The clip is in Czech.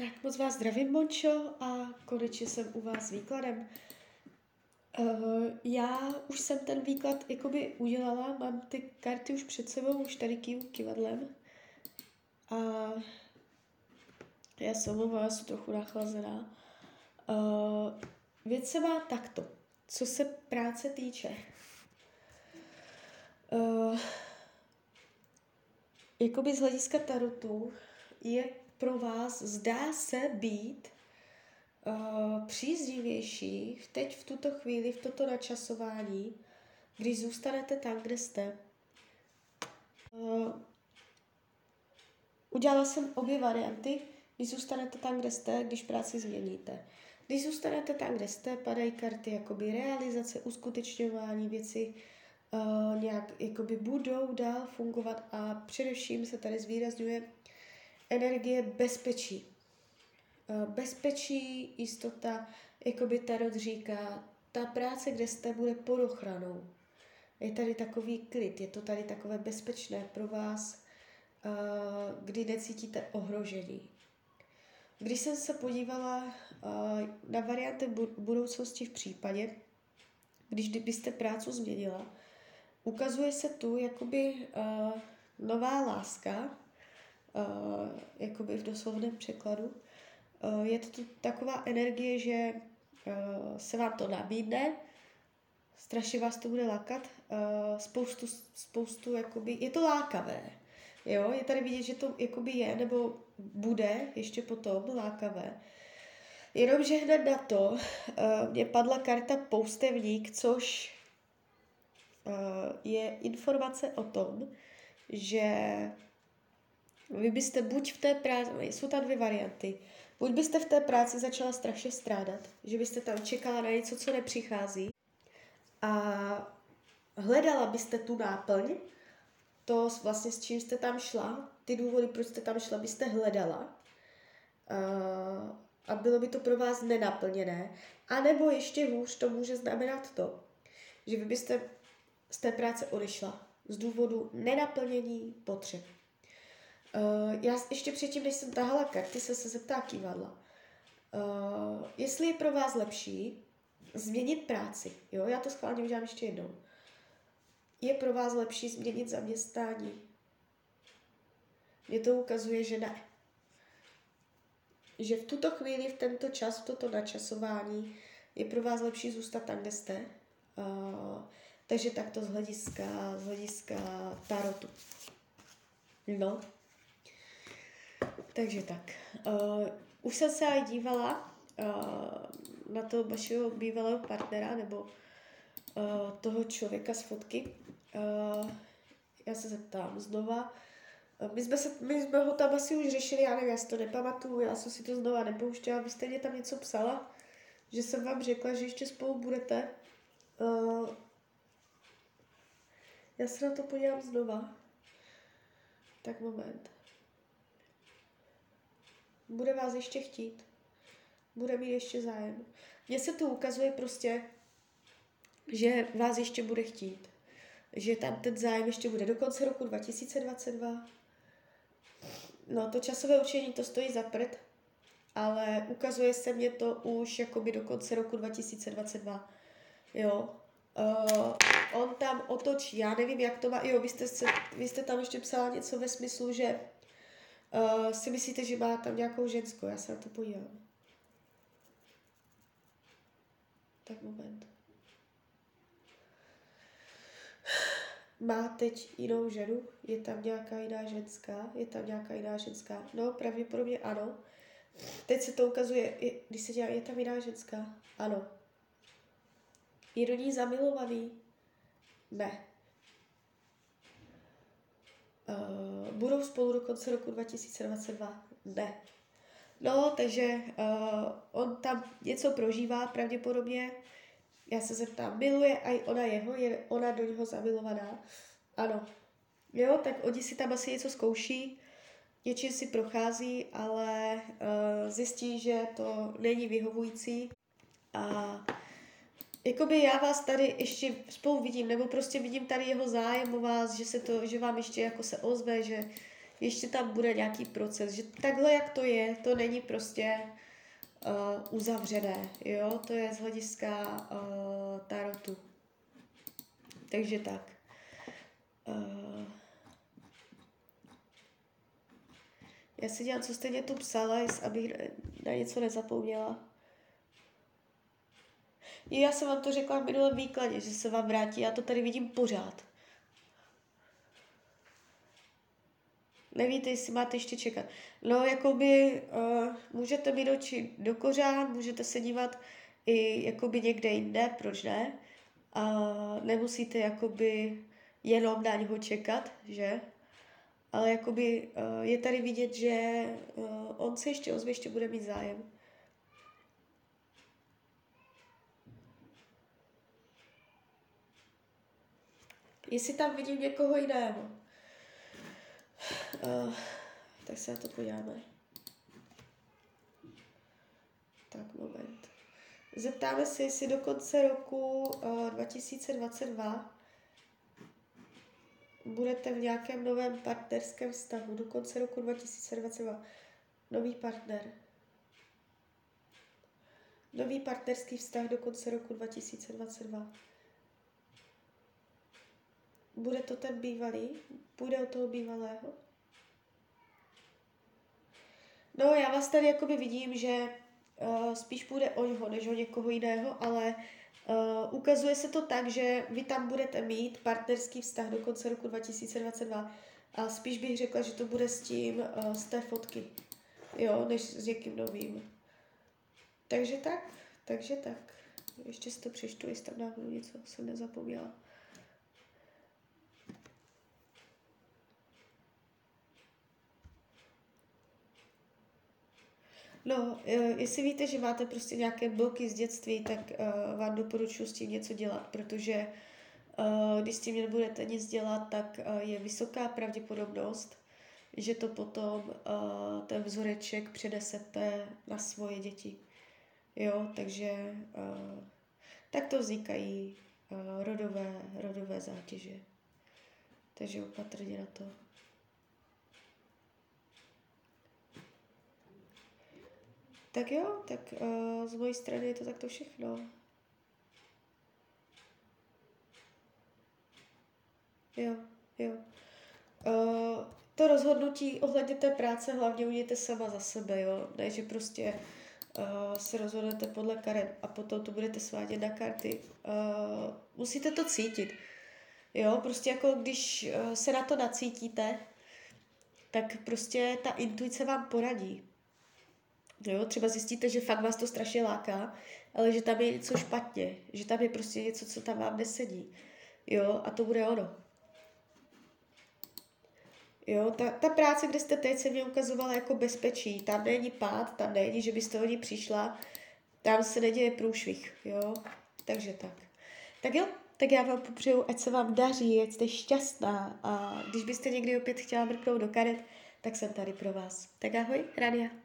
Tak moc vás zdravím, Mončo, a konečně jsem u vás s výkladem. Uh, já už jsem ten výklad jakoby udělala, mám ty karty už před sebou, už tady kývu kivadlem. A já jsem vás trochu nachlazená. Uh, věc se má takto, co se práce týče. Uh, jakoby z hlediska tarotu je pro vás zdá se být uh, příznivější teď v tuto chvíli, v toto načasování, když zůstanete tam, kde jste. Uh, udělala jsem obě varianty, když zůstanete tam, kde jste, když práci změníte. Když zůstanete tam, kde jste, padají karty jakoby realizace, uskutečňování věci, uh, nějak jakoby budou dál fungovat a především se tady zvýrazňuje energie bezpečí. Eh, bezpečí, jistota, jako by Tarot říká, ta práce, kde jste, bude pod ochranou. Je tady takový klid, je to tady takové bezpečné pro vás, eh, kdy necítíte ohrožení. Když jsem se podívala eh, na varianty budoucnosti v případě, když byste práci změnila, ukazuje se tu jakoby nová láska, uh, jakoby v doslovném překladu. Uh, je to taková energie, že uh, se vám to nabídne, strašně vás to bude lákat, spoustu, spoustu, jakoby, je to lákavé, jo, je tady vidět, že to jakoby je, nebo bude ještě potom lákavé. Jenomže hned na to mě padla karta poustevník, což je informace o tom, že vy byste buď v té práci, jsou tam dvě varianty, buď byste v té práci začala strašně strádat, že byste tam čekala na něco, co nepřichází a hledala byste tu náplň, to vlastně s čím jste tam šla, ty důvody, proč jste tam šla, byste hledala a bylo by to pro vás nenaplněné. A nebo ještě hůř, to může znamenat to, že vy byste z té práce odešla z důvodu nenaplnění potřeb. Uh, já ještě předtím, než jsem tahala karty, se se zeptá kývadla. Uh, jestli je pro vás lepší změnit práci, jo, já to schválně udělám ještě jednou. Je pro vás lepší změnit zaměstnání? Mně to ukazuje, že ne. Že v tuto chvíli, v tento čas, v toto načasování je pro vás lepší zůstat tam, kde jste. Uh, takže takto z hlediska, z hlediska tarotu. No, takže tak. Uh, už jsem se dívala uh, na toho vašeho bývalého partnera nebo uh, toho člověka z fotky. Uh, já se zeptám znova. My jsme, se, my jsme ho tam asi už řešili, já nevím, já si to nepamatuju, já jsem si to znova nepouštěla. Vy jste mě tam něco psala, že jsem vám řekla, že ještě spolu budete. Uh, já se na to podívám znova. Tak moment. Bude vás ještě chtít. Bude mít ještě zájem. Mně se to ukazuje prostě, že vás ještě bude chtít. Že tam ten zájem ještě bude do konce roku 2022. No, to časové určení to stojí za prd, ale ukazuje se mě to už jakoby do konce roku 2022. Jo. Uh, on tam otočí, já nevím, jak to má, jo, vy jste, se, vy jste tam ještě psala něco ve smyslu, že Uh, si myslíte, že má tam nějakou ženskou? Já se na to podívám. Tak moment. Má teď jinou ženu? Je tam nějaká jiná ženská? Je tam nějaká jiná ženská? No, pravděpodobně ano. Teď se to ukazuje, je, když se dělá, je tam jiná ženská? Ano. Je do ní zamilovaný? Ne. Uh, budou spolu do konce roku 2022? Ne. No, takže uh, on tam něco prožívá pravděpodobně. Já se zeptám, miluje a ona jeho, je ona do něho zamilovaná? Ano. Jo, tak oni si tam asi něco zkouší, něčím si prochází, ale uh, zjistí, že to není vyhovující a jakoby já vás tady ještě spolu vidím, nebo prostě vidím tady jeho zájem o vás, že, se to, že vám ještě jako se ozve, že ještě tam bude nějaký proces, že takhle, jak to je, to není prostě uh, uzavřené, jo, to je z hlediska uh, tarotu. Takže tak. Uh, já si dělám, co jste mě tu psala, abych na něco nezapomněla. Já jsem vám to řekla v minulém výkladě, že se vám vrátí, já to tady vidím pořád. Nevíte, jestli máte ještě čekat. No, jakoby uh, můžete mít oči do kořán, můžete se dívat i jakoby někde jinde, proč ne? A nemusíte jakoby jenom na něho čekat, že? Ale jakoby uh, je tady vidět, že uh, on se ještě ozve, ještě bude mít zájem. Jestli tam vidím někoho jiného. Uh, tak se na to podíváme. Tak, moment. Zeptáme se, jestli do konce roku uh, 2022 budete v nějakém novém partnerském vztahu. Do konce roku 2022. Nový partner. Nový partnerský vztah do konce roku 2022. Bude to ten bývalý? Půjde o toho bývalého? No, já vás tady jakoby vidím, že uh, spíš půjde o něho, než o někoho jiného, ale uh, ukazuje se to tak, že vy tam budete mít partnerský vztah do konce roku 2022 a spíš bych řekla, že to bude s tím uh, z té fotky, jo, než s někým novým. Takže tak, takže tak. Ještě si to přečtu, jestli tam náhodou něco jsem nezapomněla. No, eh, jestli víte, že máte prostě nějaké bloky z dětství, tak uh, vám doporučuji s tím něco dělat, protože uh, když s tím nebudete nic dělat, tak je vysoká pravděpodobnost, že to potom ten vzoreček předesete na svoje děti. Jo, takže tak to vznikají rodové, rodové zátěže. Takže opatrně na to. Tak jo, tak uh, z mojí strany je to takto všechno. Jo, jo. Uh, to rozhodnutí ohledně té práce hlavně udějte sama za sebe, jo. Ne, že prostě uh, se rozhodnete podle karet a potom to budete svádět na karty. Uh, musíte to cítit. Jo, prostě jako když uh, se na to nacítíte, tak prostě ta intuice vám poradí. Jo, třeba zjistíte, že fakt vás to strašně láká, ale že tam je něco špatně, že tam je prostě něco, co tam vám nesedí. Jo, a to bude ono. Jo, ta, ta práce, kde jste teď, se mě ukazovala jako bezpečí. Tam není pád, tam není, že byste o ní přišla. Tam se neděje průšvih, jo. Takže tak. Tak jo, tak já vám popřeju, ať se vám daří, ať jste šťastná a když byste někdy opět chtěla mrknout do karet, tak jsem tady pro vás. Tak ahoj, Rania.